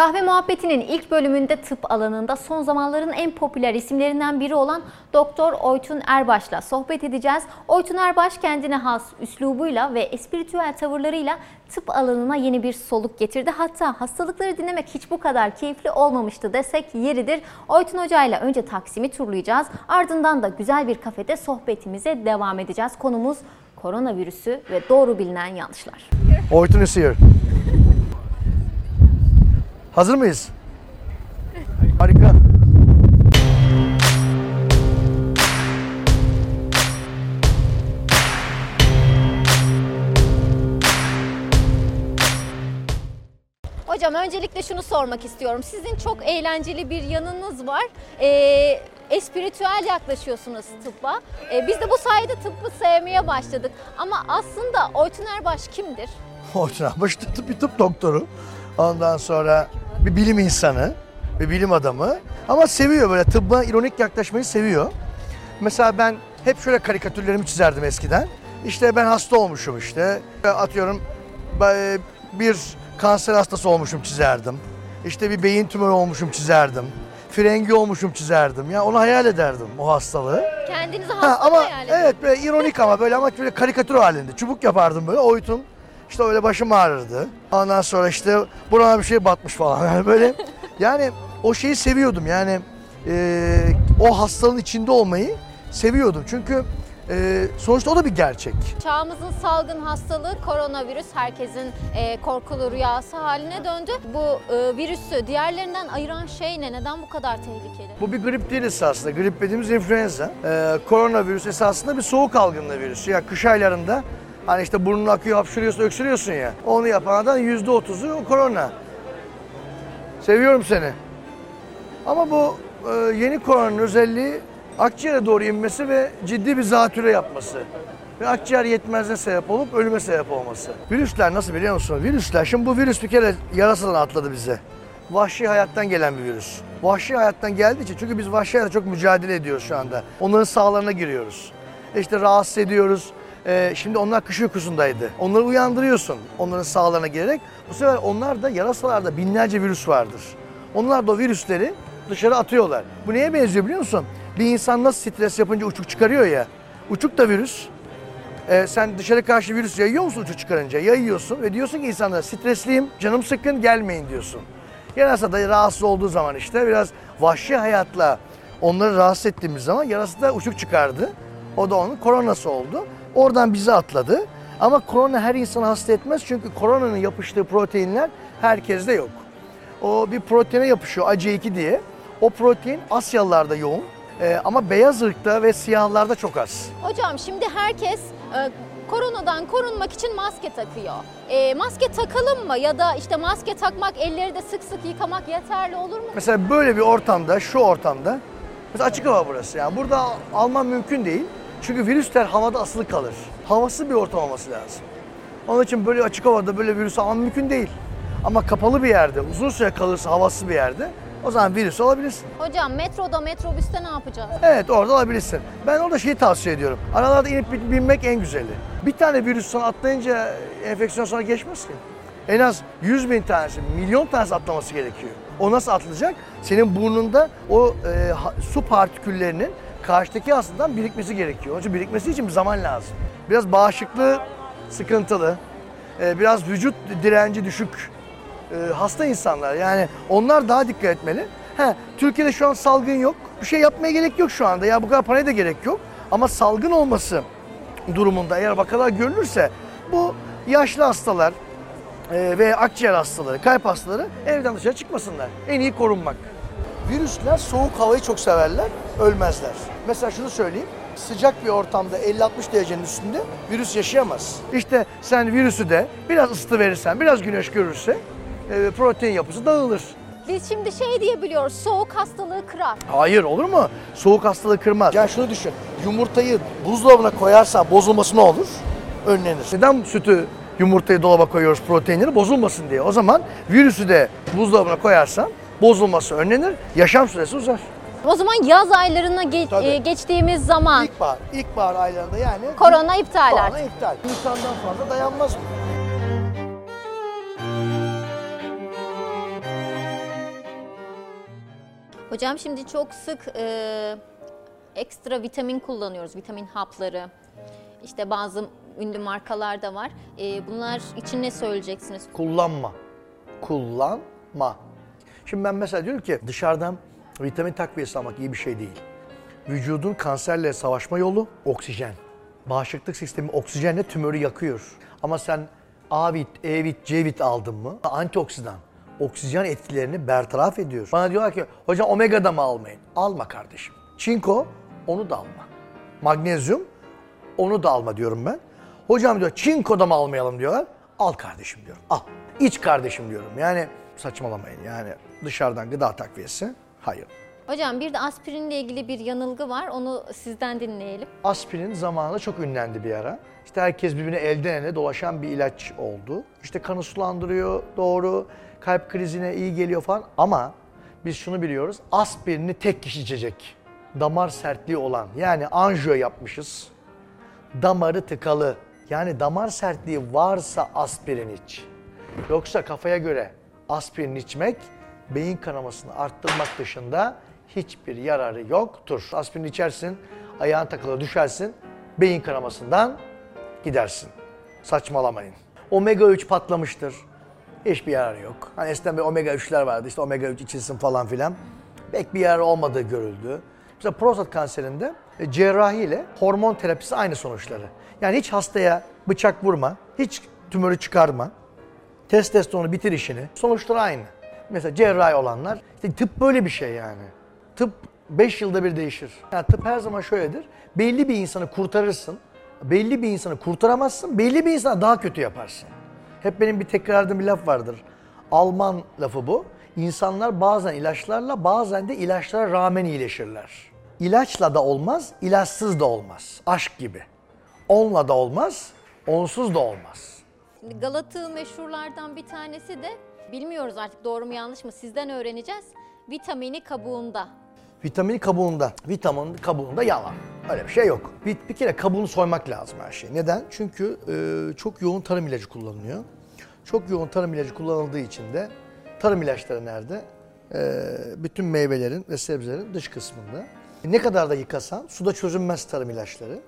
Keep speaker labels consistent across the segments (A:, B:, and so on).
A: Kahve Muhabbeti'nin ilk bölümünde tıp alanında son zamanların en popüler isimlerinden biri olan Doktor Oytun Erbaş'la sohbet edeceğiz. Oytun Erbaş kendine has üslubuyla ve espiritüel tavırlarıyla tıp alanına yeni bir soluk getirdi. Hatta hastalıkları dinlemek hiç bu kadar keyifli olmamıştı desek yeridir. Oytun Hoca ile önce Taksim'i turlayacağız. Ardından da güzel bir kafede sohbetimize devam edeceğiz. Konumuz koronavirüsü ve doğru bilinen yanlışlar.
B: Oytun is here. Hazır mıyız? Harika.
A: Hocam öncelikle şunu sormak istiyorum. Sizin çok eğlenceli bir yanınız var. Ee, espiritüel yaklaşıyorsunuz tıbba. Ee, biz de bu sayede tıbbı sevmeye başladık. Ama aslında Oytun Erbaş kimdir?
B: Oytun Erbaş tıp, bir tıp doktoru. Ondan sonra bir bilim insanı, bir bilim adamı. Ama seviyor böyle tıbba ironik yaklaşmayı seviyor. Mesela ben hep şöyle karikatürlerimi çizerdim eskiden. İşte ben hasta olmuşum işte. Atıyorum e, bir kanser hastası olmuşum çizerdim. İşte bir beyin tümörü olmuşum çizerdim. Frengi olmuşum çizerdim. Ya onu hayal ederdim o hastalığı.
A: Kendinizi
B: Ha,
A: hasta
B: ama
A: hayal ediyorsunuz.
B: evet böyle ironik ama böyle ama böyle karikatür halinde. Çubuk yapardım böyle oytum. İşte öyle başım ağrırdı. Ondan sonra işte burama bir şey batmış falan. Yani böyle yani o şeyi seviyordum. Yani e, o hastalığın içinde olmayı seviyordum. Çünkü e, sonuçta o da bir gerçek.
A: Çağımızın salgın hastalığı koronavirüs herkesin e, korkulu rüyası haline döndü. Bu e, virüsü diğerlerinden ayıran şey ne? Neden bu kadar tehlikeli?
B: Bu bir grip değil esasında. Grip dediğimiz influenza. Ee, koronavirüs esasında bir soğuk algınlığı virüsü. Ya kış aylarında hani işte burnun akıyor, hapşırıyorsun, öksürüyorsun ya. Onu yüzde otuzu o korona. Seviyorum seni. Ama bu e, yeni koronanın özelliği akciğere doğru inmesi ve ciddi bir zatüre yapması. Ve akciğer yetmezliğine sebep olup ölüme sebep olması. Virüsler nasıl biliyor musun? Virüsler, şimdi bu virüs bir kere yarasadan atladı bize. Vahşi hayattan gelen bir virüs. Vahşi hayattan geldiği için çünkü biz vahşi hayatla çok mücadele ediyoruz şu anda. Onların sağlarına giriyoruz. İşte rahatsız ediyoruz. Ee, şimdi onlar kış uykusundaydı. Onları uyandırıyorsun onların sağlarına girerek. Bu sefer onlar da yarasalarda binlerce virüs vardır. Onlar da o virüsleri dışarı atıyorlar. Bu neye benziyor biliyor musun? Bir insan nasıl stres yapınca uçuk çıkarıyor ya. Uçuk da virüs. Ee, sen dışarı karşı virüs yayıyor musun uçuk çıkarınca? Yayıyorsun ve diyorsun ki insanlara stresliyim, canım sıkkın gelmeyin diyorsun. Yarasa da rahatsız olduğu zaman işte biraz vahşi hayatla onları rahatsız ettiğimiz zaman yarası da uçuk çıkardı. O da onun koronası oldu. Oradan bizi atladı. Ama korona her insanı hasta etmez çünkü koronanın yapıştığı proteinler herkeste yok. O bir proteine yapışıyor AC2 diye. O protein Asyalılarda yoğun. Ee, ama beyaz ırkta ve siyahlarda çok az.
A: Hocam şimdi herkes e, koronadan korunmak için maske takıyor. E, maske takalım mı ya da işte maske takmak, elleri de sık sık yıkamak yeterli olur mu?
B: Mesela böyle bir ortamda, şu ortamda, mesela açık hava burası yani burada alman mümkün değil. Çünkü virüsler havada asılı kalır. Havası bir ortam olması lazım. Onun için böyle açık havada böyle virüs alman mümkün değil. Ama kapalı bir yerde, uzun süre kalırsa havasız bir yerde o zaman virüs alabilirsin.
A: Hocam metroda, metrobüste ne yapacağız?
B: Evet orada alabilirsin. Ben orada şeyi tavsiye ediyorum. Aralarda inip bin- binmek en güzeli. Bir tane virüs sana atlayınca enfeksiyon sana geçmez ki. En az 100 bin tanesi, milyon tanesi atlaması gerekiyor. O nasıl atlayacak? Senin burnunda o e, su partiküllerinin karşıdaki hastadan birikmesi gerekiyor. Onun için birikmesi için bir zaman lazım. Biraz bağışıklığı sıkıntılı, e, biraz vücut direnci düşük e, hasta insanlar. Yani onlar daha dikkat etmeli. He, Türkiye'de şu an salgın yok. Bir şey yapmaya gerek yok şu anda. Ya bu kadar paraya da gerek yok. Ama salgın olması durumunda eğer vakalar görülürse bu yaşlı hastalar e, ve akciğer hastaları, kalp hastaları evden dışarı çıkmasınlar. En iyi korunmak. Virüsler soğuk havayı çok severler, ölmezler. Mesela şunu söyleyeyim. Sıcak bir ortamda 50-60 derecenin üstünde virüs yaşayamaz. İşte sen virüsü de biraz ısıtı verirsen, biraz güneş görürse e, protein yapısı dağılır.
A: Biz şimdi şey diye biliyoruz, soğuk hastalığı kırar.
B: Hayır olur mu? Soğuk hastalığı kırmaz. Yani şunu düşün. Yumurtayı buzdolabına koyarsan bozulması ne olur? Önlenir. Neden sütü yumurtayı dolaba koyuyoruz proteinleri bozulmasın diye. O zaman virüsü de buzdolabına koyarsan bozulması önlenir, yaşam süresi uzar.
A: O zaman yaz aylarına ge-
B: Tabii.
A: e, geçtiğimiz zaman
B: İlkbahar, ilkbahar aylarında yani
A: korona iptal
B: korona
A: artık.
B: iptal. Nisan'dan fazla dayanmaz bu.
A: Hocam şimdi çok sık e, ekstra vitamin kullanıyoruz, vitamin hapları. İşte bazı ünlü markalar da var. E, bunlar için ne söyleyeceksiniz?
B: Kullanma. Kullanma. Şimdi ben mesela diyorum ki dışarıdan vitamin takviyesi almak iyi bir şey değil. Vücudun kanserle savaşma yolu oksijen. Bağışıklık sistemi oksijenle tümörü yakıyor. Ama sen A vit, E vit, C vit aldın mı? Antioksidan. Oksijen etkilerini bertaraf ediyor. Bana diyorlar ki hocam omega da mı almayın? Alma kardeşim. Çinko onu da alma. Magnezyum onu da alma diyorum ben. Hocam diyor çinko da mı almayalım diyorlar. Al kardeşim diyorum. Al. İç kardeşim diyorum. Yani saçmalamayın yani dışarıdan gıda takviyesi. Hayır.
A: Hocam bir de aspirinle ilgili bir yanılgı var. Onu sizden dinleyelim.
B: Aspirin zamanında çok ünlendi bir ara. İşte herkes birbirine elden ele dolaşan bir ilaç oldu. İşte kanı sulandırıyor, doğru. Kalp krizine iyi geliyor falan. Ama biz şunu biliyoruz. Aspirini tek kişi içecek. Damar sertliği olan yani anjiyo yapmışız. Damarı tıkalı. Yani damar sertliği varsa aspirin iç. Yoksa kafaya göre aspirin içmek beyin kanamasını arttırmak dışında hiçbir yararı yoktur. Aspirin içersin, ayağın takılır düşersin, beyin kanamasından gidersin. Saçmalamayın. Omega 3 patlamıştır. Hiçbir yararı yok. Hani eskiden bir omega 3'ler vardı işte omega 3 içilsin falan filan. Pek bir yararı olmadığı görüldü. Mesela prostat kanserinde e, cerrahi ile hormon terapisi aynı sonuçları. Yani hiç hastaya bıçak vurma, hiç tümörü çıkarma, testosteronu bitir işini. Sonuçları aynı. Mesela cerrahi olanlar, işte tıp böyle bir şey yani. Tıp 5 yılda bir değişir. Yani tıp her zaman şöyledir. Belli bir insanı kurtarırsın, belli bir insanı kurtaramazsın, belli bir insana daha kötü yaparsın. Hep benim bir tekrarladığım bir laf vardır. Alman lafı bu. İnsanlar bazen ilaçlarla bazen de ilaçlara rağmen iyileşirler. İlaçla da olmaz, ilaçsız da olmaz. Aşk gibi. Onla da olmaz, onsuz da olmaz.
A: Galatı meşhurlardan bir tanesi de bilmiyoruz artık doğru mu yanlış mı sizden öğreneceğiz. Vitamini kabuğunda.
B: Vitamini kabuğunda. Vitamin kabuğunda yalan. Öyle bir şey yok. Bir, bir kere kabuğunu soymak lazım her şey. Neden? Çünkü e, çok yoğun tarım ilacı kullanılıyor. Çok yoğun tarım ilacı kullanıldığı için de tarım ilaçları nerede? E, bütün meyvelerin ve sebzelerin dış kısmında. Ne kadar da yıkasan suda çözünmez tarım ilaçları.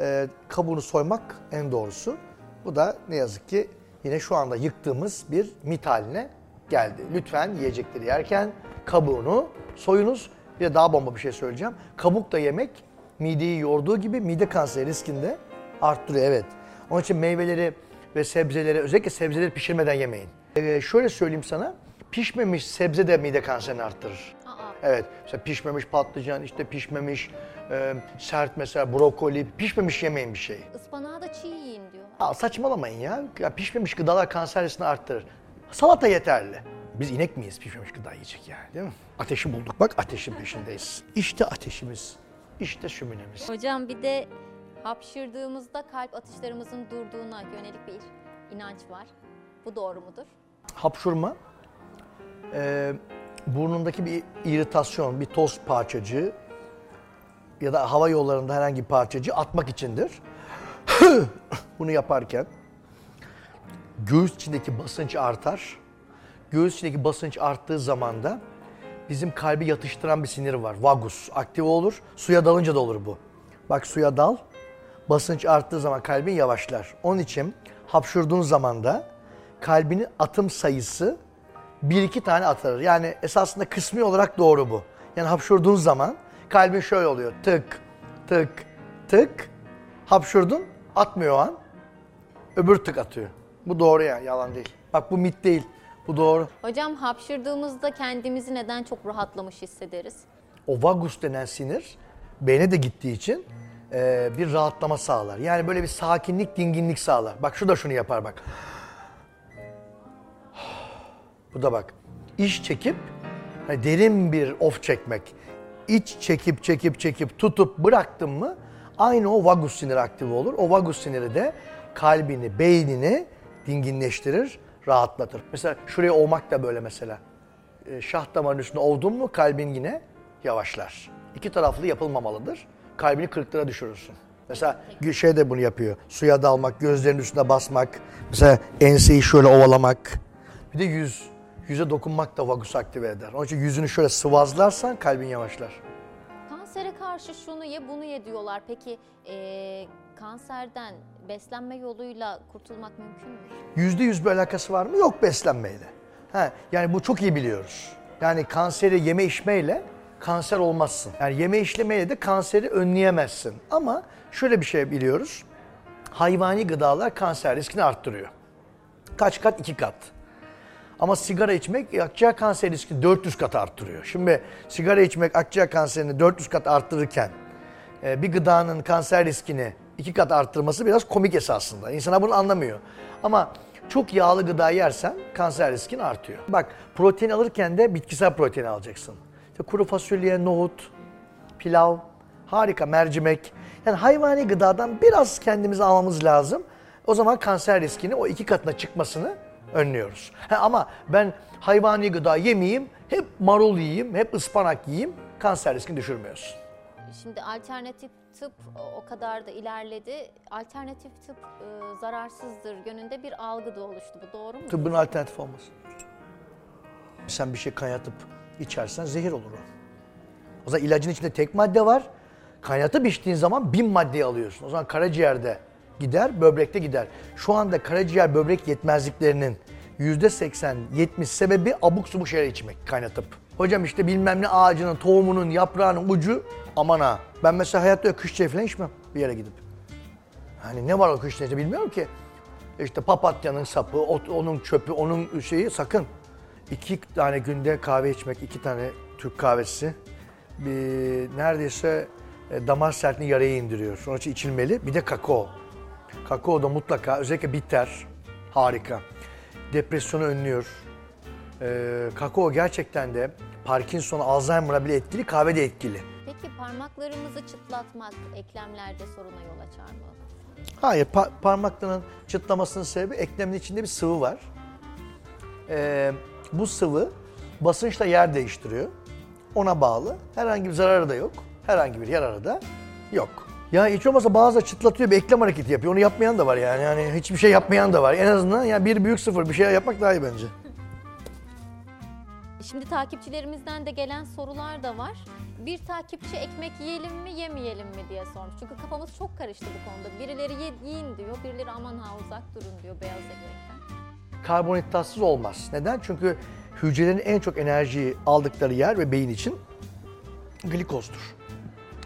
B: E, kabuğunu soymak en doğrusu. Bu da ne yazık ki yine şu anda yıktığımız bir mit haline geldi. Lütfen yiyecekleri yerken kabuğunu soyunuz. Bir de daha bomba bir şey söyleyeceğim. Kabuk da yemek mideyi yorduğu gibi mide kanseri riskini de arttırıyor evet. Onun için meyveleri ve sebzeleri özellikle sebzeleri pişirmeden yemeyin. Ee, şöyle söyleyeyim sana pişmemiş sebze de mide kanserini arttırır.
A: Aa,
B: Evet. Mesela pişmemiş patlıcan, işte pişmemiş e, sert mesela brokoli, pişmemiş yemeyin bir şey.
A: ıspanağı
B: Ya saçmalamayın ya. ya. Pişmemiş gıdalar kanser riskini arttırır. Salata yeterli. Biz inek miyiz pişmemiş gıda yiyecek yani değil mi? Ateşi bulduk bak ateşin peşindeyiz. İşte ateşimiz, işte şöminemiz.
A: Hocam bir de hapşırdığımızda kalp atışlarımızın durduğuna yönelik bir inanç var. Bu doğru mudur?
B: Hapşurma, e, burnundaki bir iritasyon, bir toz parçacığı ya da hava yollarında herhangi bir parçacığı atmak içindir. Bunu yaparken göğüs içindeki basınç artar. Göğüs içindeki basınç arttığı zaman da bizim kalbi yatıştıran bir sinir var. Vagus aktif olur. Suya dalınca da olur bu. Bak suya dal. Basınç arttığı zaman kalbin yavaşlar. Onun için hapşurduğun zaman da kalbinin atım sayısı bir iki tane atar. Yani esasında kısmi olarak doğru bu. Yani hapşurduğun zaman kalbin şöyle oluyor. Tık, tık, tık. Hapşurdun, atmıyor o an. Öbür tık atıyor. Bu doğru yani, yalan değil. Bak bu mit değil. Bu doğru.
A: Hocam hapşırdığımızda kendimizi neden çok rahatlamış hissederiz?
B: O vagus denen sinir beyne de gittiği için e, bir rahatlama sağlar. Yani böyle bir sakinlik, dinginlik sağlar. Bak şu da şunu yapar bak. Bu da bak. İş çekip hani derin bir of çekmek. İç çekip çekip çekip tutup bıraktın mı aynı o vagus siniri aktive olur. O vagus siniri de kalbini, beynini dinginleştirir, rahatlatır. Mesela şuraya ovmak da böyle mesela. E, şah damarın üstünde ovdun mu kalbin yine yavaşlar. İki taraflı yapılmamalıdır. Kalbini kırıklara düşürürsün. Mesela şey de bunu yapıyor. Suya dalmak, gözlerin üstüne basmak. Mesela enseyi şöyle ovalamak. Bir de yüz. Yüze dokunmak da vagus aktive eder. Onun için yüzünü şöyle sıvazlarsan kalbin yavaşlar.
A: Karşı şunu ye bunu ye diyorlar. Peki eee, kanserden beslenme yoluyla kurtulmak mümkün mü?
B: Yüzde yüz bir alakası var mı? Yok beslenmeyle. Ha, yani bu çok iyi biliyoruz. Yani kanseri yeme içmeyle kanser olmazsın. Yani yeme içmeyle de kanseri önleyemezsin. Ama şöyle bir şey biliyoruz. Hayvani gıdalar kanser riskini arttırıyor. Kaç kat? İki kat. Ama sigara içmek akciğer kanser riskini 400 kat arttırıyor. Şimdi sigara içmek akciğer kanserini 400 kat arttırırken e, bir gıdanın kanser riskini iki kat arttırması biraz komik esasında. İnsanlar bunu anlamıyor. Ama çok yağlı gıda yersen kanser riskin artıyor. Bak protein alırken de bitkisel protein alacaksın. İşte kuru fasulye, nohut, pilav, harika mercimek. Yani hayvani gıdadan biraz kendimizi almamız lazım. O zaman kanser riskini o iki katına çıkmasını önlüyoruz. Ha, ama ben hayvani gıda yemeyeyim, hep marul yiyeyim, hep ıspanak yiyeyim, kanser riskini düşürmüyorsun.
A: Şimdi alternatif tıp o- kadar da ilerledi. Alternatif tıp e, zararsızdır yönünde bir algı da oluştu. Bu doğru mu?
B: Tıbbın alternatif olmaz. Sen bir şey kaynatıp içersen zehir olur o. O zaman ilacın içinde tek madde var. Kaynatıp içtiğin zaman bin maddeyi alıyorsun. O zaman karaciğerde gider, böbrekte gider. Şu anda karaciğer böbrek yetmezliklerinin yüzde 80-70 sebebi abuk subuk şeyler içmek, kaynatıp. Hocam işte bilmem ne ağacının, tohumunun, yaprağının ucu aman ha. Ben mesela hayatta yok kış çayı falan içmem bir yere gidip. Hani ne var o kış çayı bilmiyorum ki. İşte papatyanın sapı, onun çöpü, onun şeyi sakın. İki tane günde kahve içmek, iki tane Türk kahvesi bir, neredeyse e, damar sertliğini yaraya indiriyor. Onun içilmeli. Bir de kakao. Kakao da mutlaka özellikle bitter. Harika. Depresyonu önlüyor. Ee, kakao gerçekten de Parkinson'a, Alzheimer'a bile etkili, kahve de etkili.
A: Peki parmaklarımızı çıtlatmak eklemlerde soruna yol açar mı?
B: Hayır, pa- parmaklarının çıtlamasının sebebi eklemin içinde bir sıvı var. Ee, bu sıvı basınçla yer değiştiriyor. Ona bağlı. Herhangi bir zararı da yok. Herhangi bir yararı da yok. Ya hiç olmazsa bazı çıtlatıyor bir eklem hareketi yapıyor. Onu yapmayan da var yani. Yani hiçbir şey yapmayan da var. En azından yani bir büyük sıfır bir şey yapmak daha iyi bence.
A: Şimdi takipçilerimizden de gelen sorular da var. Bir takipçi ekmek yiyelim mi yemeyelim mi diye sormuş. Çünkü kafamız çok karıştı bu konuda. Birileri ye, yiyin diyor, birileri aman ha uzak durun diyor beyaz ekmekten.
B: karbonhidratsız olmaz. Neden? Çünkü hücrelerin en çok enerjiyi aldıkları yer ve beyin için glikozdur.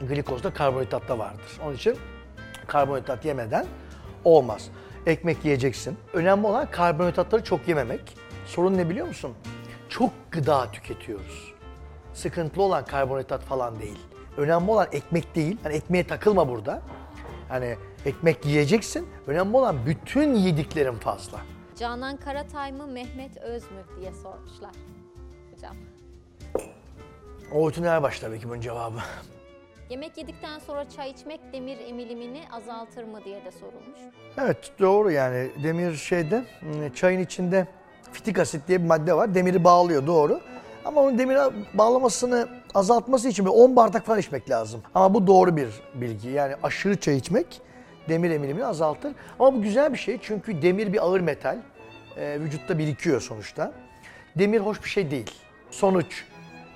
B: Glikoz da karbonhidratta vardır. Onun için karbonhidrat yemeden olmaz. Ekmek yiyeceksin. Önemli olan karbonhidratları çok yememek. Sorun ne biliyor musun? Çok gıda tüketiyoruz. Sıkıntılı olan karbonhidrat falan değil. Önemli olan ekmek değil. Hani ekmeğe takılma burada. Hani ekmek yiyeceksin. Önemli olan bütün yediklerin fazla.
A: Canan Karatay mı Mehmet Öz mü diye sormuşlar. Hocam.
B: Oytun Erbaş tabii ki bunun cevabı.
A: Yemek yedikten sonra çay içmek demir emilimini azaltır mı diye de sorulmuş.
B: Evet doğru yani demir şeyde hmm, çayın içinde fitik asit diye bir madde var. Demiri bağlıyor doğru. Ama onun demire bağlamasını azaltması için bir 10 bardak falan içmek lazım. Ama bu doğru bir bilgi. Yani aşırı çay içmek demir emilimini azaltır. Ama bu güzel bir şey çünkü demir bir ağır metal. Ee, vücutta birikiyor sonuçta. Demir hoş bir şey değil. Sonuç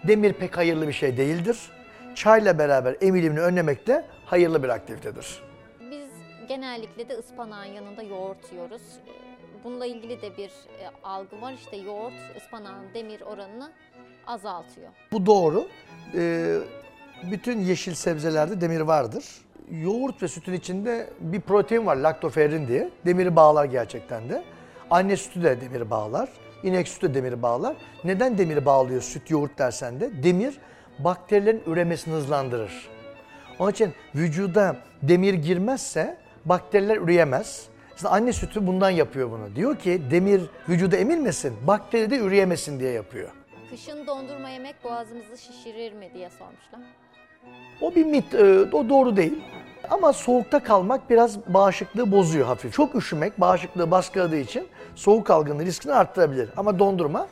B: demir pek hayırlı bir şey değildir. Çayla beraber emilimini önlemek de hayırlı bir aktivitedir.
A: Biz genellikle de ıspanağın yanında yoğurt yiyoruz. Bununla ilgili de bir e, algı var. İşte yoğurt ıspanağın demir oranını azaltıyor.
B: Bu doğru. Ee, bütün yeşil sebzelerde demir vardır. Yoğurt ve sütün içinde bir protein var laktoferrin diye. Demiri bağlar gerçekten de. Anne sütü de demiri bağlar. İnek sütü de demiri bağlar. Neden demiri bağlıyor süt yoğurt dersen de? Demir bakterilerin üremesini hızlandırır. Onun için vücuda demir girmezse bakteriler üreyemez. Aslında anne sütü bundan yapıyor bunu. Diyor ki demir vücuda emilmesin, bakteri de üreyemesin diye yapıyor.
A: Kışın dondurma yemek boğazımızı şişirir mi diye sormuşlar.
B: O bir mit, e, o doğru değil. Ama soğukta kalmak biraz bağışıklığı bozuyor hafif. Çok üşümek bağışıklığı baskıladığı için soğuk algınlığı riskini arttırabilir. Ama dondurma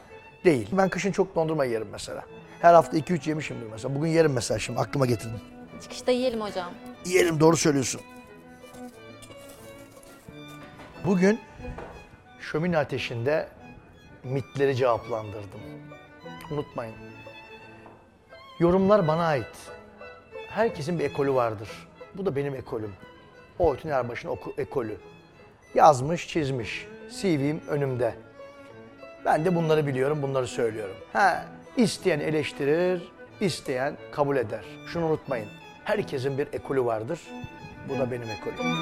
B: değil. Ben kışın çok dondurma yerim mesela. Her hafta 2-3 yemişimdir mesela. Bugün yerim mesela şimdi aklıma getirdim.
A: Çıkışta yiyelim hocam.
B: Yiyelim doğru söylüyorsun. Bugün şömine ateşinde mitleri cevaplandırdım. Unutmayın. Yorumlar bana ait. Herkesin bir ekolü vardır. Bu da benim ekolüm. Oytun Erbaş'ın ekolü. Yazmış, çizmiş. CV'm önümde. Ben de bunları biliyorum, bunları söylüyorum. Ha, isteyen eleştirir, isteyen kabul eder. Şunu unutmayın. Herkesin bir ekolü vardır. Bu da benim ekolüm.